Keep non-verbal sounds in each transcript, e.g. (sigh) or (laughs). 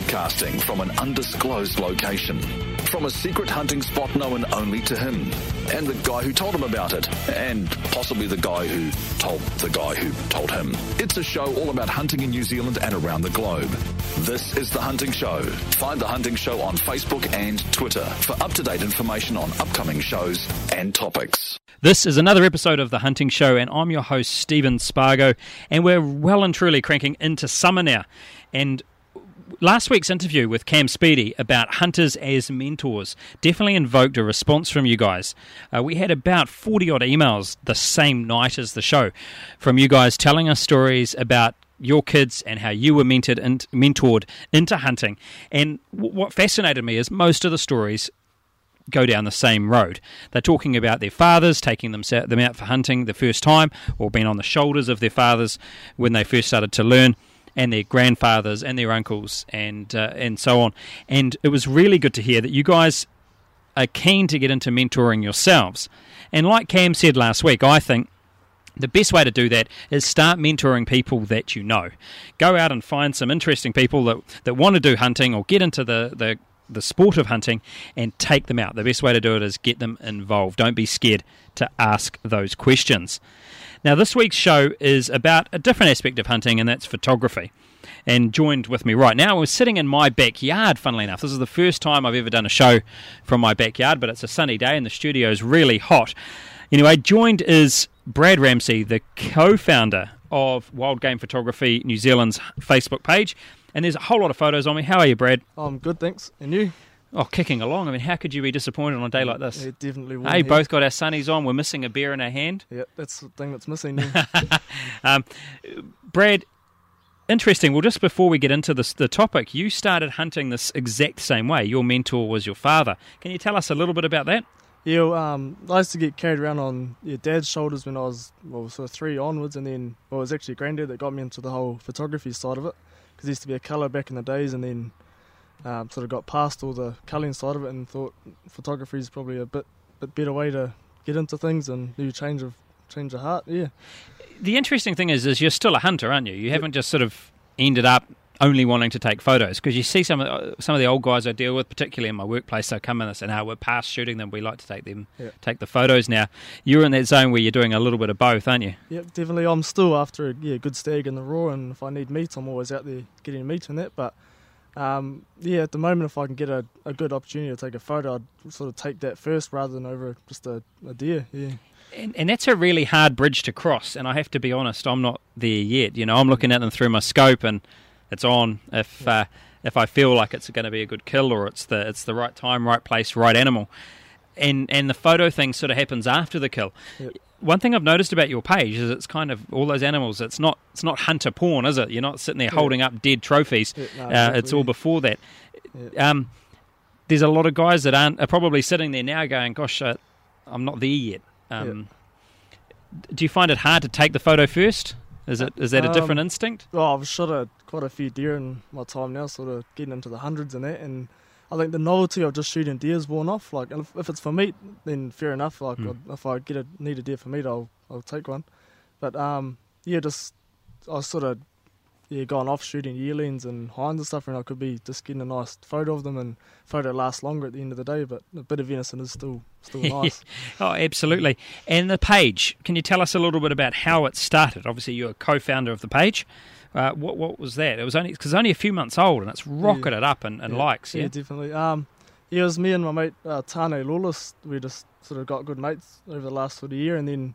broadcasting from an undisclosed location. From a secret hunting spot known only to him, and the guy who told him about it, and possibly the guy who told the guy who told him. It's a show all about hunting in New Zealand and around the globe. This is The Hunting Show. Find The Hunting Show on Facebook and Twitter for up to date information on upcoming shows and topics. This is another episode of The Hunting Show, and I'm your host, Stephen Spargo, and we're well and truly cranking into summer now. And last week's interview with Cam Speedy about hunters as mentors definitely invoked a response from you guys. Uh, we had about 40 odd emails the same night as the show from you guys telling us stories about your kids and how you were mentored, in, mentored into hunting. And w- what fascinated me is most of the stories go down the same road. They're talking about their fathers taking them, them out for hunting the first time or being on the shoulders of their fathers when they first started to learn and their grandfathers and their uncles and uh, and so on. And it was really good to hear that you guys are keen to get into mentoring yourselves. And like Cam said last week, I think the best way to do that is start mentoring people that you know. Go out and find some interesting people that, that want to do hunting or get into the, the, the sport of hunting and take them out. The best way to do it is get them involved. Don't be scared to ask those questions. Now, this week's show is about a different aspect of hunting, and that's photography. And joined with me right now, we're sitting in my backyard, funnily enough. This is the first time I've ever done a show from my backyard, but it's a sunny day and the studio is really hot. Anyway, joined is Brad Ramsay, the co founder of Wild Game Photography New Zealand's Facebook page. And there's a whole lot of photos on me. How are you, Brad? I'm good, thanks. And you? Oh, kicking along. I mean, how could you be disappointed on a day like this? Yeah, definitely. Hey, both got our sunnies on. We're missing a beer in our hand. Yeah, that's the thing that's missing. (laughs) um, Brad, interesting. Well, just before we get into this, the topic, you started hunting this exact same way. Your mentor was your father. Can you tell us a little bit about that? Yeah, um, I used to get carried around on your dad's shoulders when I was well, sort of three onwards, and then well, it was actually granddad that got me into the whole photography side of it because he used to be a culler back in the days, and then um, sort of got past all the culling side of it and thought photography is probably a bit bit better way to get into things and new change of change of heart. Yeah. The interesting thing is, is you're still a hunter, aren't you? You haven't just sort of ended up only wanting to take photos because you see some of the, some of the old guys I deal with, particularly in my workplace, they come in and say, "No, we're past shooting them. We like to take them, yeah. take the photos now." You're in that zone where you're doing a little bit of both, aren't you? Yep, definitely. I'm still after a yeah, good stag in the roar, and if I need meat, I'm always out there getting meat in that. But um, yeah, at the moment, if I can get a, a good opportunity to take a photo, I'd sort of take that first rather than over just a, a deer. Yeah. And, and, that's a really hard bridge to cross. And I have to be honest, I'm not there yet. You know, I'm looking at them through my scope, and it's on. If uh, if I feel like it's going to be a good kill, or it's the it's the right time, right place, right animal, and and the photo thing sort of happens after the kill. Yep one thing I've noticed about your page is it's kind of all those animals. It's not it's not hunter porn, is it? You're not sitting there yeah. holding up dead trophies. Yeah, no, uh, it's all before that. Yeah. Um, there's a lot of guys that aren't are probably sitting there now going, "Gosh, uh, I'm not there yet." Um, do you find it hard to take the photo first? Is it is that a different um, instinct? Well, I've shot a, quite a few deer in my time now, sort of getting into the hundreds and that, and I think the novelty of just shooting deer's worn off. Like if, if it's for meat, then fair enough. Like Mm. if I get a need a deer for meat, I'll I'll take one. But um, yeah, just I sort of yeah gone off shooting yearlings and hinds and stuff, and I could be just getting a nice photo of them, and photo lasts longer at the end of the day. But a bit of venison is still still (laughs) nice. oh, absolutely. And the page, can you tell us a little bit about how it started? Obviously, you're a co-founder of the page. Uh, what what was that? It was only because only a few months old, and it's rocketed yeah. up and, and yeah. likes. Yeah? yeah, definitely. Um, yeah, it was me and my mate uh, Tane Lawless. We just sort of got good mates over the last sort of year, and then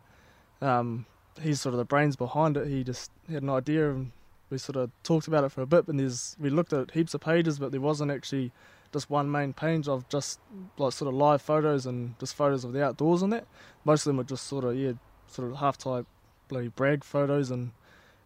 um, he's sort of the brains behind it. He just had an idea, and we sort of talked about it for a bit. And there's we looked at heaps of pages, but there wasn't actually just one main page of just like sort of live photos and just photos of the outdoors and that. Most of them were just sort of yeah, sort of half type bloody brag photos and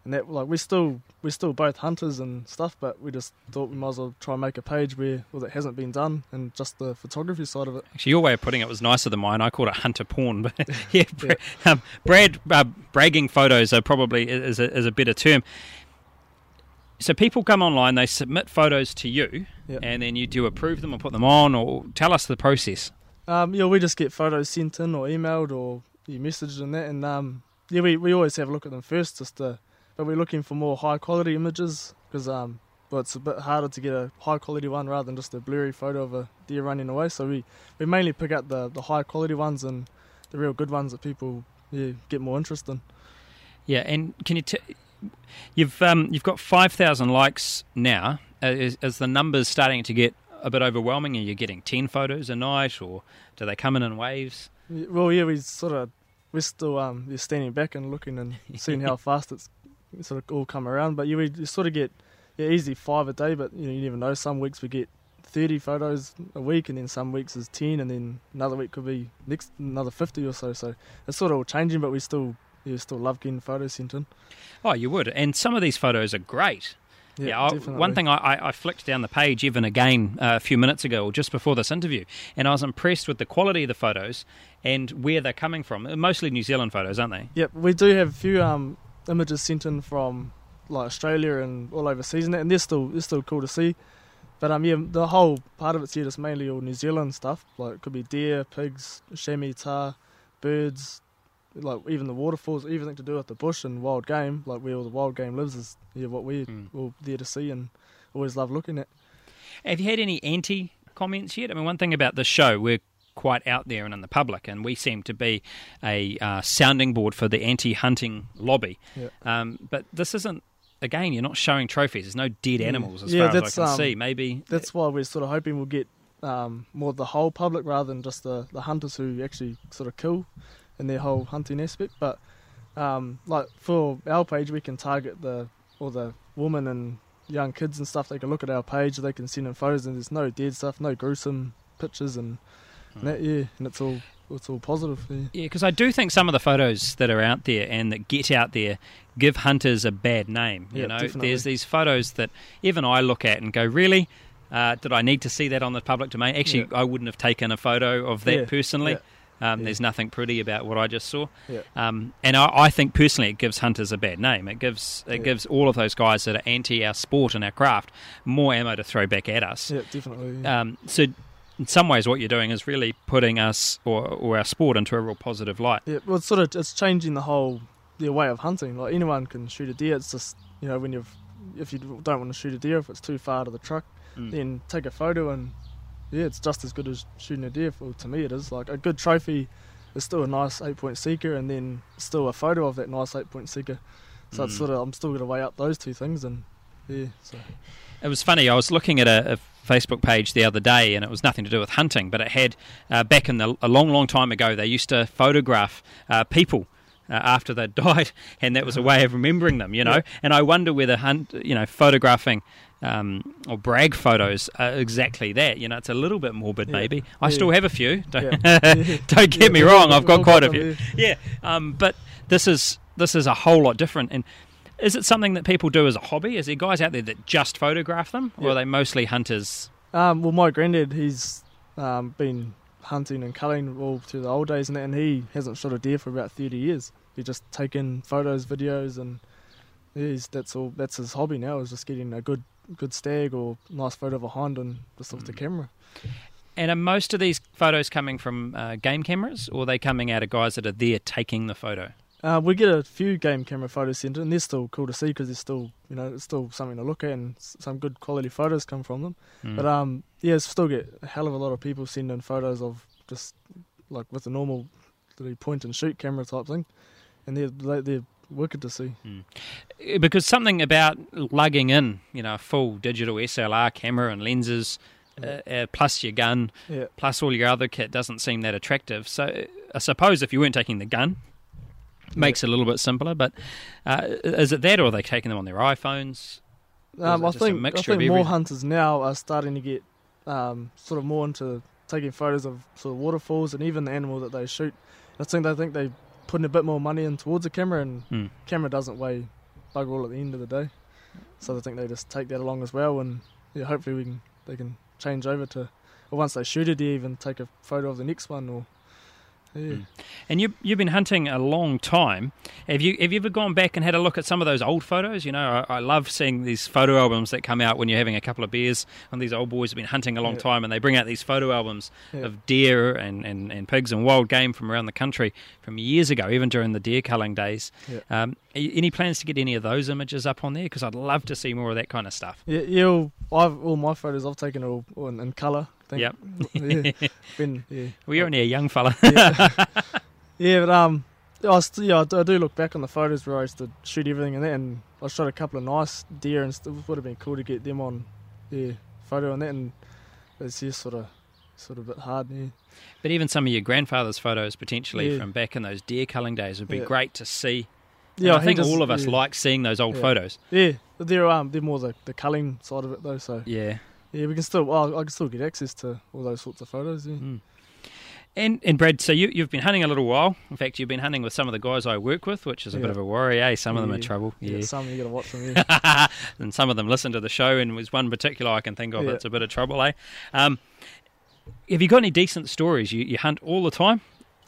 and that like we still we're still both hunters and stuff, but we just thought we might as well try and make a page where well it hasn't been done and just the photography side of it. Actually, your way of putting it was nicer than mine. I called it hunter porn, but (laughs) yeah, (laughs) yeah. Um, Brad uh, bragging photos are probably is a, is a better term. So people come online, they submit photos to you, yep. and then you do approve them or put them on, or tell us the process. Um, yeah, we just get photos sent in or emailed or you messaged and that, and um, yeah, we, we always have a look at them first just to but we're looking for more high quality images because um, but it's a bit harder to get a high quality one rather than just a blurry photo of a deer running away. So we, we mainly pick out the, the high quality ones and the real good ones that people yeah, get more interest in. Yeah, and can you t- you've um, you've got five thousand likes now. Uh, is, is the numbers starting to get a bit overwhelming? Are you getting ten photos a night, or do they come in in waves? Well, yeah, we sort of we're still um yeah, standing back and looking and seeing how (laughs) fast it's sort of all come around. But yeah, we you sort of get yeah, easy five a day, but you know you never know. Some weeks we get thirty photos a week, and then some weeks is ten, and then another week could be next another fifty or so. So it's sort of all changing, but we still yeah still love getting photos sent in. Oh, you would. And some of these photos are great. Yeah, I- definitely. one thing I, I, flicked down the page even again uh, a few minutes ago, or just before this interview, and I was impressed with the quality of the photos and where they're coming from. Mostly New Zealand photos, aren't they? Yep, we do have a few um, images sent in from like Australia and all overseas, and, that, and they're still they're still cool to see. But um, yeah, the whole part of it's here is mainly all New Zealand stuff. Like it could be deer, pigs, chamois, tahr, birds, like even the waterfalls, everything to do with the bush and wild game. Like where all the wild game lives is yeah what we're Mm. all there to see and always love looking at. Have you had any anti comments yet? I mean, one thing about this show, we're quite out there and in the public, and we seem to be a uh, sounding board for the anti hunting lobby. Yeah. Um, but this isn't, again, you're not showing trophies. There's no dead animals as Yeah, far as I can um, see. Maybe. That's why we're sort of hoping we'll get um, more of the whole public rather than just the, the hunters who actually sort of kill in their whole hunting aspect. But um, like for our page, we can target the all the women and young kids and stuff. They can look at our page, they can send in photos, and there's no dead stuff, no gruesome pictures, and, and that yeah, and it's all it's all positive. Yeah. Yeah, because I do think some of the photos that are out there and that get out there give hunters a bad name. You Yeah, know, definitely. there's these photos that even I look at and go, really. Uh, did I need to see that on the public domain? Actually, Yeah. I wouldn't have taken a photo of that Yeah, personally. Um, yeah. There's nothing pretty about what I just saw. Yeah. Um, and I, I think personally, it gives hunters a bad name. It gives it Yeah. gives all of those guys that are anti our sport and our craft more ammo to throw back at us. yeah, definitely. Um, so, in some ways, what you're doing is really putting us or, or our sport into a real positive light. Yeah, well, it's sort of it's changing the whole their way of hunting. Like anyone can shoot a deer. It's just you know when you've if you don't want to shoot a deer if it's too far to the truck, Mm. then take a photo and yeah, it's just as good as shooting a deer. Well, to me, it is like a good trophy is still a nice eight point sika, and then still a photo of that nice eight point sika. So it's Mm. sort of I'm still going to weigh up those two things, and yeah, so It was funny. I was looking at a, a Facebook page the other day, and it was nothing to do with hunting, but it had uh, back in the a long, long time ago. They used to photograph uh, people. Uh, after they (laughs) died, and that was a way of remembering them, you know. Yeah. And I wonder whether hunt, you know, photographing um, or brag photos are exactly that. You know, it's a little bit morbid, Yeah. maybe. I Yeah. still have a few. Don't, (laughs) don't get me wrong. I've got quite a few. Yeah, um, but this is this is a whole lot different. And is it something that people do as a hobby? Is there guys out there that just photograph them, or are they mostly hunters? Um, well, my granddad, he's um, been hunting and culling all through the old days, and, and he hasn't shot a deer for about thirty years. He just taken photos, videos, and he's, that's all. That's his hobby now is just getting a good good stag or nice photo of a hind and just off the Mm. camera. And are most of these photos coming from uh, game cameras, or are they coming out of guys that are there taking the photo? Uh, we get a few game camera photos sent in. They're still cool to see because they're still, you know, it's still something to look at, and some good quality photos come from them. Mm. But um, yeah, still get a hell of a lot of people sending photos of just like with the normal the point and shoot camera type thing, and they're they- they're wicked to see. Uh, because something about lugging in, you know, a full digital SLR camera and lenses, uh, uh, plus your gun, Yeah, plus all your other kit doesn't seem that attractive. So I suppose if you weren't taking the gun, makes it a little bit simpler. But uh, is it that, or are they taking them on their iPhones? Um, I think I think more hunters now are starting to get um, sort of more into taking photos of sort of waterfalls and even the animal that they shoot. I think they think they putting a bit more money in towards the camera, and Hmm. camera doesn't weigh bugger all at the end of the day. So I think they just take that along as well, and yeah, hopefully we can they can change over to, or once they shoot it, they even take a photo of the next one, or Yeah. And you you've been hunting a long time. Have you have you ever gone back and had a look at some of those old photos? You know, I, I love seeing these photo albums that come out when you're having a couple of beers. And these old boys have been hunting a long Yeah. time, and they bring out these photo albums Yeah. of deer and, and, and pigs and wild game from around the country from years ago, even during the deer culling days. Um, any plans to get any of those images up on there? Because I'd love to see more of that kind of stuff. Yeah, all, I've, all my photos I've taken are all, all in, in colour. Think. Yep. (laughs) yeah, been, yeah. (laughs) Well, you're only a young fella. Yeah, (laughs) but um, I st- yeah, I do, I do look back on the photos where I used to shoot everything and that, and I shot a couple of nice deer, and it would have been cool to get them on, yeah, photo and that, and it's just sort of, sort of a bit hard. Yeah, But even some of your grandfather's photos, potentially Yeah. from back in those deer culling days, would be Yeah. great to see. yeah, And I think does- all of us yeah. like seeing those old Yeah. photos. Yeah, they're um, they're more the, the culling side of it though. So Yeah. Yeah, we can still, well, I can still get access to all those sorts of photos. Yeah, Mm. And and Brad, so you you've been hunting a little while. In fact, you've been hunting with some of the guys I work with, which is a bit of a worry. Eh? Some of them are trouble. yeah. Yeah. some you got to watch them. (laughs) Yeah, and some of them listen to the show, and there's one particular I can think of Yeah. that's a bit of trouble. Eh? Um, have you got any decent stories? You you hunt all the time.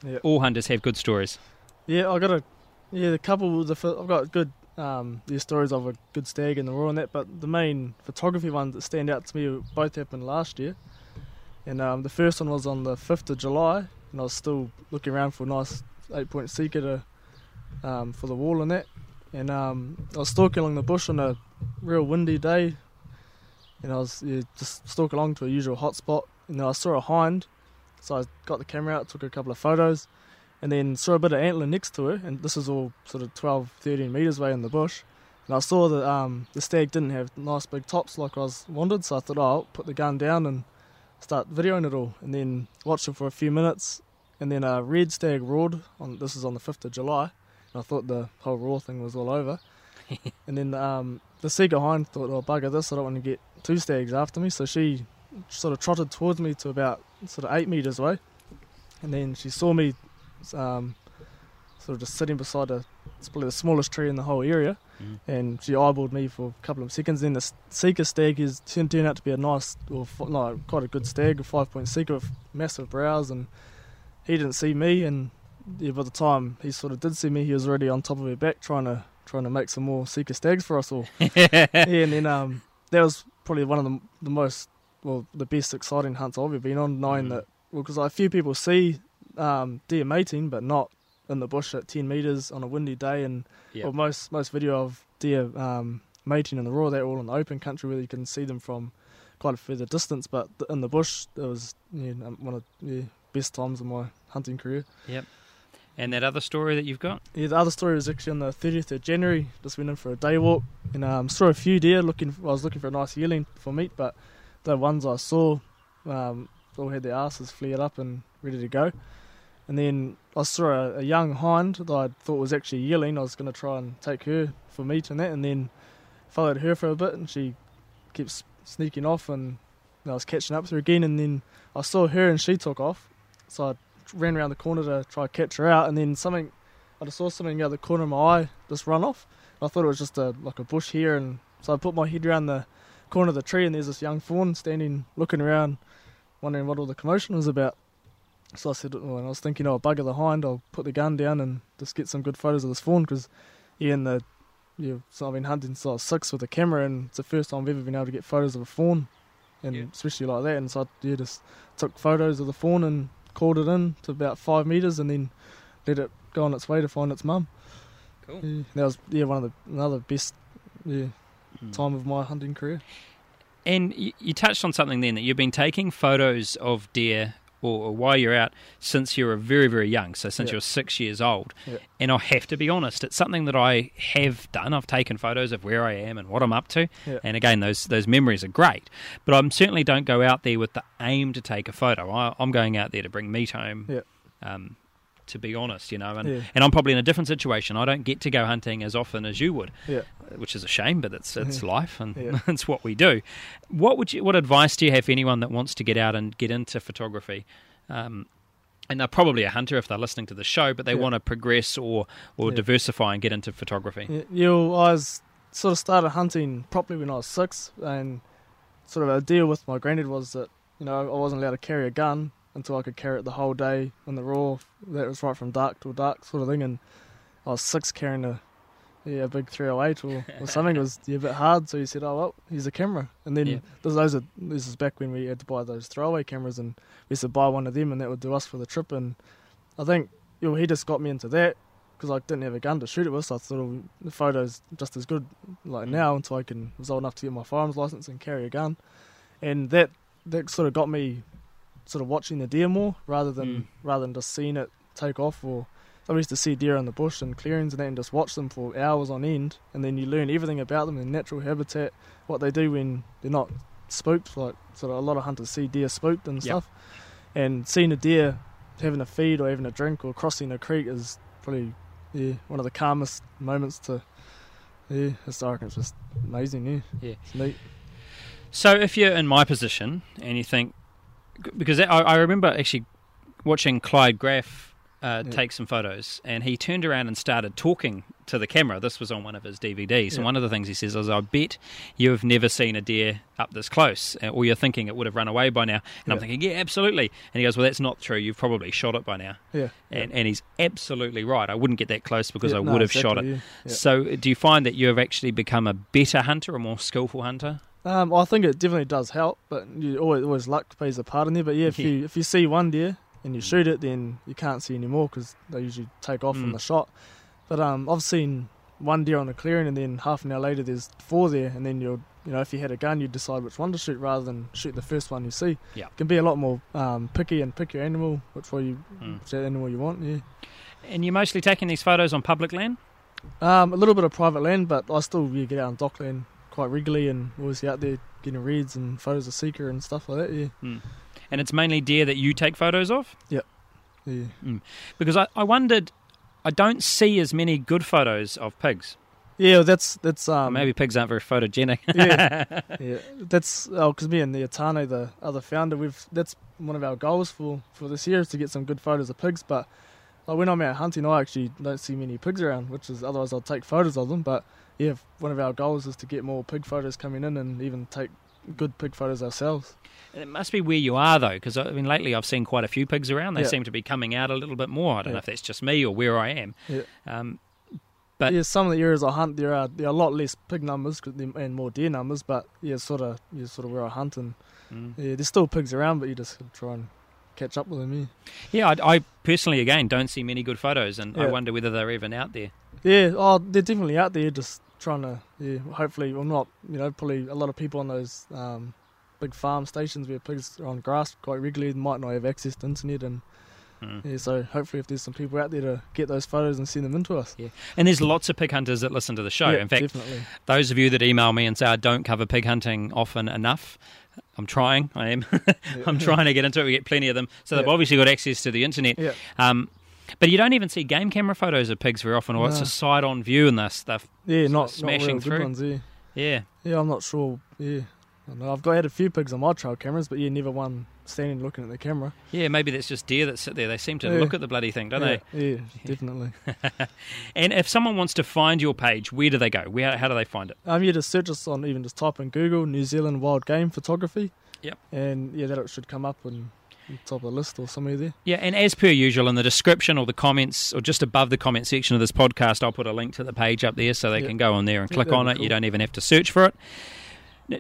Yeah. All hunters have good stories. yeah, I got a, yeah, the couple, Of the I've got good. Um, the stories of a good stag in the roar and that, but the main photography ones that stand out to me both happened last year. And um, the first one was on the 5th of July, and I was still looking around for a nice eight point sika to, um, for the wall and that. And um, I was stalking along the bush on a real windy day, and I was yeah, just stalking along to a usual hot spot. And then I saw a hind, so I got the camera out, took a couple of photos, and then saw a bit of antler next to her. And this is all sort of 12, 13 metres away in the bush. And I saw that um, the stag didn't have nice big tops like I was wanted, so I thought, oh, I'll put the gun down and start videoing it all. And then watched it for a few minutes, and then a red stag roared. On this is on the 5th of July, and I thought the whole roar thing was all over. (laughs) and then um, the sika hind thought, oh, bugger this, I don't want to get two stags after me. So she sort of trotted towards me to about sort of eight metres away. And then she saw me um, sort of just sitting beside a, it's probably the smallest tree in the whole area. Mm. And she eyeballed me for a couple of seconds. Then the sika stag is turned out to be a nice, or f- no, quite a good stag, a five point sika with massive brows. And he didn't see me. And yeah, by the time he sort of did see me, he was already on top of her back trying to trying to make some more sika stags for us all. (laughs) yeah, and then um, that was probably one of the, the most, well, the best exciting hunts I've ever been on, knowing Mm. that, well, because a few people see um, deer mating, but not in the bush at 10 metres on a windy day. And Yep. well, most, most video of deer um, mating in the roar, they're all in the open country where you can see them from quite a further distance. But th- in the bush, it was yeah, um, one of the yeah, best times of my hunting career. Yep. And that other story that you've got? Yeah, the other story was actually on the 30th of January. Just went in for a day walk and um, saw a few deer. Looking, I was looking for a nice yearling for meat, but the ones I saw um, all had their asses flared up and ready to go. And then I saw a, a young hind that I thought was actually yearling. I was going to try and take her for meat and that, and then followed her for a bit, and she kept sneaking off, and I was catching up to her again. And then I saw her, and she took off, so I ran around the corner to try and catch her out, and then something I just saw something out the corner of my eye just run off. I thought it was just a like a bush here, and so I put my head around the corner of the tree, and there's this young fawn standing, looking around, wondering what all the commotion was about. So I said, well, I was thinking, oh, bugger the hind, I'll put the gun down and just get some good photos of this fawn, because yeah, in the yeah, so I've been hunting since I was six with a camera, and it's the first time I've ever been able to get photos of a fawn, and Yeah. especially like that. And so I yeah, just took photos of the fawn and called it in to about five meters, and then let it go on its way to find its mum. Cool. Yeah, that was yeah one of the another best yeah Mm. time of my hunting career. And you, you touched on something then that you've been taking photos of deer or, or while you're out since you were very, very young. So since Yeah. you're six years old. Yeah. And I have to be honest, it's something that I have done. I've taken photos of where I am and what I'm up to. Yeah. And again, those those memories are great. But I certainly don't go out there with the aim to take a photo. I, I'm going out there to bring meat home. Yeah. Um, to be honest, you know, and, Yeah. and I'm probably in a different situation. I don't get to go hunting as often as you would Yeah. which is a shame, but it's it's life and Yeah. (laughs) it's what we do. What would you? What advice do you have for anyone that wants to get out and get into photography? Um, and they're probably a hunter if they're listening to the show, but they Yeah. want to progress or or Yeah. diversify and get into photography. Yeah, you know, I was sort of started hunting properly when I was six, and sort of a deal with my granddad was that you know I wasn't allowed to carry a gun until I could carry it the whole day on the roar. That was right from dark till dark sort of thing. And I was six carrying a yeah a big 308 or, or something. It was yeah, a bit hard. So he said, oh well, here's a camera. And then Yeah. those those are this is back when we had to buy those throwaway cameras, and we used to buy one of them, and that would do us for the trip. And I think you know, he just got me into that because I didn't have a gun to shoot it with. So I thought oh, the photos just as good like mm. now until I can was old enough to get my firearms license and carry a gun, and that that sort of got me sort of watching the deer more rather than Mm. rather than just seeing it take off or. I used to see deer in the bush and clearings and that and just watch them for hours on end and then you learn everything about them, their natural habitat, what they do when they're not spooked, like sort of a lot of hunters see deer spooked and Yep. stuff. And seeing a deer having a feed or having a drink or crossing a creek is probably yeah, one of the calmest moments to yeah, it's, I it's just amazing, yeah. Yeah. It's neat. So if you're in my position and you think, because I, I remember actually watching Clyde Graf uh, Yeah. take some photos, and he turned around and started talking to the camera. This was on one of his DVDs, and one of the things he says is, "I bet you have never seen a deer up this close, uh, or you're thinking it would have run away by now." And I'm thinking, "Yeah, absolutely." And he goes, "Well, that's not true. You've probably shot it by now." Yeah. And, and he's absolutely right. I wouldn't get that close because Yeah, I no, would have shot it. yeah, yeah. So, do you find that you have actually become a better hunter, a more skillful hunter? Um, I think it definitely does help, but you always, always luck plays a part in there. But yeah, if Yeah. you if you see one deer and you shoot it, then you can't see any more because they usually take off Mm. from the shot. But um, I've seen one deer on a clearing, and then half an hour later there's four there, and then you'll you know if you had a gun, you'd decide which one to shoot rather than shoot the first one you see. Yeah. can be a lot more um, picky and pick your animal, which way you Mm. which animal you want. Yeah. And you're mostly taking these photos on public land? Um, a little bit of private land, but I still yeah, get out on DOC land quite regularly and always out there getting reads and photos of sika and stuff like that. Yeah, And it's mainly deer that you take photos of? yeah. Because I, I wondered, I don't see as many good photos of pigs. Yeah, that's that's Or um Maybe pigs aren't very photogenic. (laughs) yeah, (laughs) yeah. That's oh, because me and the Atane, the other founder, we've that's one of our goals for for this year is to get some good photos of pigs. But like, when I'm out hunting, I actually don't see many pigs around, which is otherwise I'll take photos of them. But yeah, one of our goals is to get more pig photos coming in and even take good pig photos ourselves. it must be where you are, though, because I mean, lately I've seen quite a few pigs around. They Yeah. seem to be coming out a little bit more. I don't know if that's just me or where I am. Yeah. Um, But- yeah, some of the areas I hunt, there are there are a lot less pig numbers and more deer numbers. But yeah, sort of yeah, sort of where I hunt and mm. yeah, there's still pigs around, but you just try and catch up with them. Yeah. Yeah, I, I personally, again, don't see many good photos, and I wonder whether they're even out there. Yeah, oh, they're definitely out there, just trying to. Yeah, hopefully, well, not. You know, probably a lot of people on those um, big farm stations where pigs are on grass quite regularly might not have access to internet, and Mm. yeah, so hopefully, if there's some people out there to get those photos and send them into us. Yeah. And there's lots of pig hunters that listen to the show. yeah, In fact, definitely. those of you that email me and say I don't cover pig hunting often enough, I'm trying. I am. (laughs) I'm trying to get into it. We get plenty of them, so they've obviously got access to the internet. Yeah, Um, but you don't even see game camera photos of pigs very often, or it's a side-on view and this stuff. yeah, not smashing not through. ones. Yeah, Yeah. yeah, I'm not sure. Yeah, I know. I've got had a few pigs on my trail cameras, but yeah, never one standing looking at the camera. Yeah, maybe that's just deer that sit there. They seem to Yeah. look at the bloody thing, don't yeah, they? Yeah, definitely. (laughs) And if someone wants to find your page, where do they go? Where, how do they find it? Um, yeah, just search us on even just type in Google New Zealand wild game photography. Yep. And yeah, that should come up and on top of the list or somewhere there. Yeah, and as per usual, in the description or the comments, or just above the comment section of this podcast, I'll put a link to the page up there so they can go on there and click on it. You don't even have to search for it.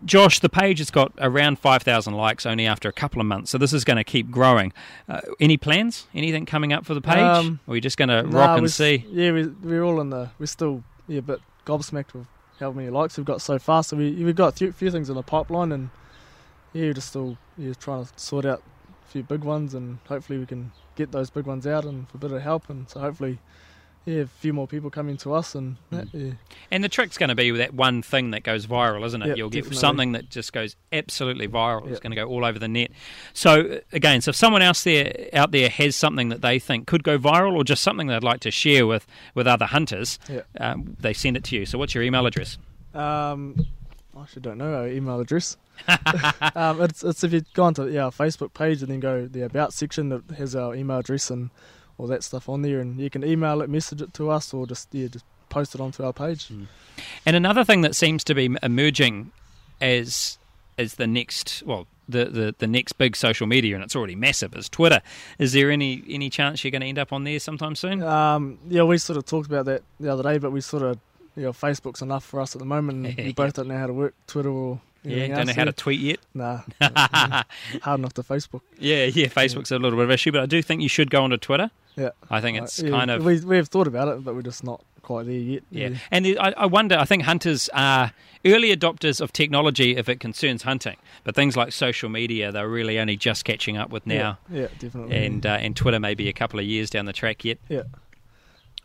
Josh, the page has got around 5,000 likes only after a couple of months, so this is going to keep growing. Uh, any plans? Anything coming up for the page? Um, or are we just going to Nah, rock and see? Yeah, we, we're all in the. We're still yeah, a bit gobsmacked with how many likes we've got so far. So we we've got a few, few things in the pipeline, and yeah, we're just still yeah trying to sort out few big ones, and hopefully we can get those big ones out and for a bit of help, and so hopefully. Yeah, a few more people coming to us, and that, yeah, And the trick's going to be that one thing that goes viral, isn't it? Yeah, You'll get definitely. something that just goes absolutely viral. It's going to go all over the net. So again, so if someone else there out there has something that they think could go viral, or just something they'd like to share with with other hunters, Yeah. um, they send it to you. So what's your email address? Um, I actually don't know our email address. (laughs) um, it's, it's if you go onto yeah, our Facebook page and then go the about section that has our email address and all that stuff on there, and you can email it, message it to us, or just yeah, just post it onto our page. And another thing that seems to be emerging as as the next, well, the, the, the next big social media, and it's already massive, is Twitter. Is there any any chance you're going to end up on there sometime soon? Um, yeah, we sort of talked about that the other day, but we sort of, you know, Facebook's enough for us at the moment. And (laughs) we both don't know how to work Twitter or yeah, don't know how to tweet yet. Nah, (laughs) hard enough to Facebook. Yeah, yeah, Facebook's a little bit of an issue, but I do think you should go onto Twitter. Yeah, I think it's Uh, yeah, kind of we we've thought about it, but we're just not quite there yet. Yeah, and it- I, I wonder. I think hunters are early adopters of technology if it concerns hunting, but things like social media, they're really only just catching up with now. Yeah, yeah definitely. And uh, and Twitter may be a couple of years down the track yet. yeah,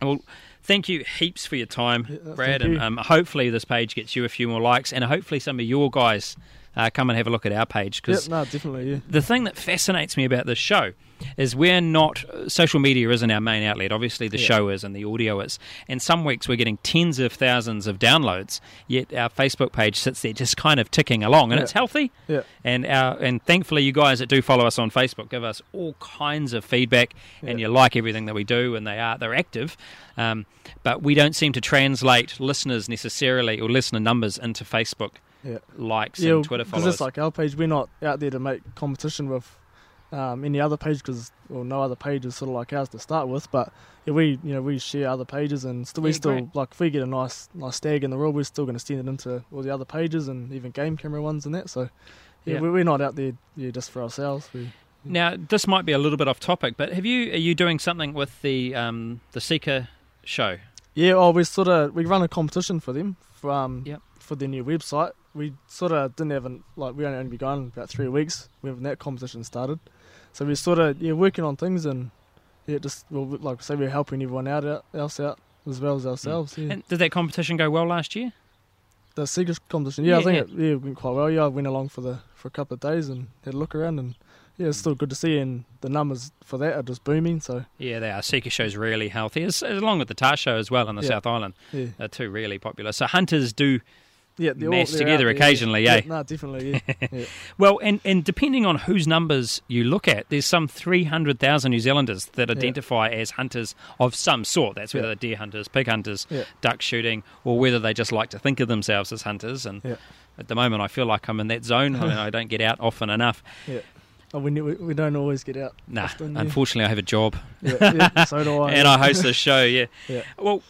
Well, thank you heaps for your time, Brad, and um, hopefully this page gets you a few more likes, and hopefully some of your guys uh, come and have a look at our page yeah, because no, definitely. Yeah, the thing that fascinates me about this show is we're not social media isn't our main outlet. Obviously the Yeah. show is and the audio is. And some weeks we're getting tens of thousands of downloads yet our facebook page sits there just kind of ticking along and Yeah. it's healthy. Yeah, and our and thankfully you guys that do follow us on facebook give us all kinds of feedback and you like everything that we do and they are they're active. Um, but we don't seem to translate listeners necessarily or listener numbers into facebook yeah. likes Yeah, and twitter followers. because it's like our page. We're not out there to make competition with um, any other page because well, no other page is sort of like ours to start with. But yeah, we you know we share other pages and still, we Yeah, still great. like if we get a nice nice stag in the world, we're still going to send it into all the other pages and even game camera ones and that. So yeah, Yeah. we we're not out there yeah just for ourselves. We, Now, this might be a little bit off topic, but have you are you doing something with the um, the Sika show? Yeah, oh, we sort of we run a competition for them From, um Yep. For their new website. We sort of didn't have an, like we only been going about three weeks when that competition started, so we're sort of yeah working on things and yeah just well like I say we're helping everyone out, out else out as well as mm. ourselves. Yeah. And did that competition go well last year? the secret competition, yeah, Yeah, I think yeah. it yeah went quite well. Yeah, I went along for the for a couple of days and had a look around and yeah, it's mm. still good to see and the numbers for that are just booming. So Yeah, they are. Sika show's really healthy, as, along with the Tahr show as well in the Yeah. South Island. yeah, They're two really popular. So hunters do yeah, they're Mash they're together yeah. occasionally, yeah. eh? No, definitely, yeah. (laughs) yeah. well, and, and depending on whose numbers you look at, there's some 300,000 New Zealanders that identify as hunters of some sort. That's whether Yeah. they're deer hunters, pig hunters, Yeah. duck shooting, or whether they just like to think of themselves as hunters. And Yeah. at the moment, I feel like I'm in that zone. I, mean, I don't get out often enough. (laughs) Yeah. Oh, we, we don't always get out. Nah, often, yeah. unfortunately, I have a job Yeah, yeah, so do (laughs) I. and I host this show. Yeah. Yeah. Well,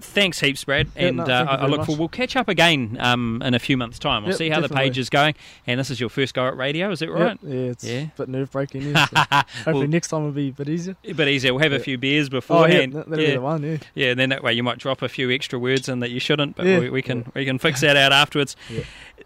thanks heaps, Brad. Yeah, and no, uh, I, look forward. We'll catch up again um, in a few months' time. We'll Yep, see how the page is going. And this is your first go at radio, is it Yeah, right? Yeah, it's Yeah. a bit nerve breaking. (laughs) Yeah, hopefully well, next time will be a bit easier. a bit easier. We'll have a few beers Oh, yeah, beforehand. that, that'll be the one. Yeah, Yeah, and then that way you might drop a few extra words in that you shouldn't, but Yeah. we, we can Yeah. we can fix that out afterwards.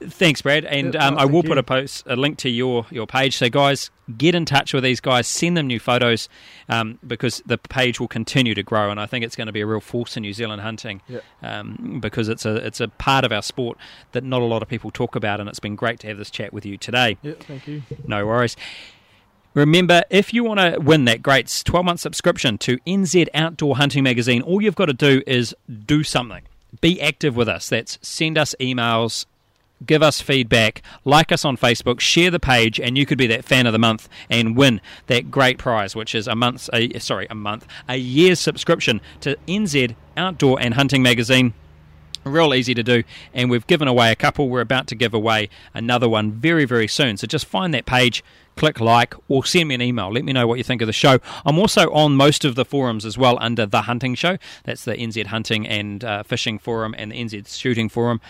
Thanks, Brad, and um, I will put a post a link to your your page. So guys, get in touch with these guys, send them new photos, um, because the page will continue to grow, and I think it's going to be a real force in New Zealand hunting, Yeah. um, because it's a it's a part of our sport that not a lot of people talk about, and it's been great to have this chat with you today. yeah. Thank you. No worries. Remember, if you want to win that great 12 month subscription to NZ Outdoor Hunting Magazine, all you've got to do is do something. Be active with us. That's send us emails, give us feedback, like us on Facebook, share the page, and you could be that fan of the month and win that great prize, which is a month's, a, sorry, a month, a year's subscription to NZ Outdoor and Hunting Magazine. Real easy to do, and we've given away a couple. We're about to give away another one very, very soon. So just find that page, click like, or send me an email. Let me know what you think of the show. I'm also on most of the forums as well under The Hunting Show. That's the NZ Hunting and uh, Fishing Forum and the NZ Shooting Forum.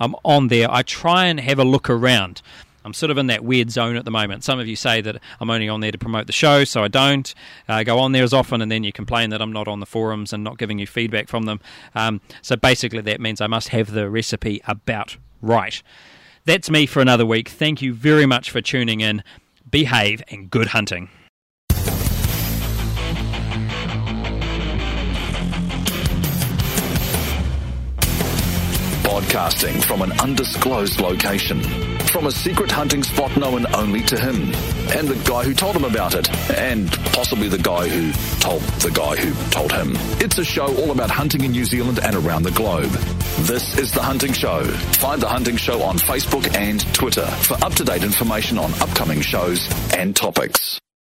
I'm on there. I try and have a look around. I'm sort of in that weird zone at the moment. Some of you say that I'm only on there to promote the show, so I don't uh, go on there as often, and then you complain that I'm not on the forums and not giving you feedback from them. Um, so basically, that means I must have the recipe about right. That's me for another week. Thank you very much for tuning in. Behave and good hunting. Broadcasting from an undisclosed location. From a secret hunting spot known only to him. And the guy who told him about it. And possibly the guy who told the guy who told him. It's a show all about hunting in New Zealand and around the globe. This is The Hunting Show. Find The Hunting Show on Facebook and Twitter for up to date information on upcoming shows and topics.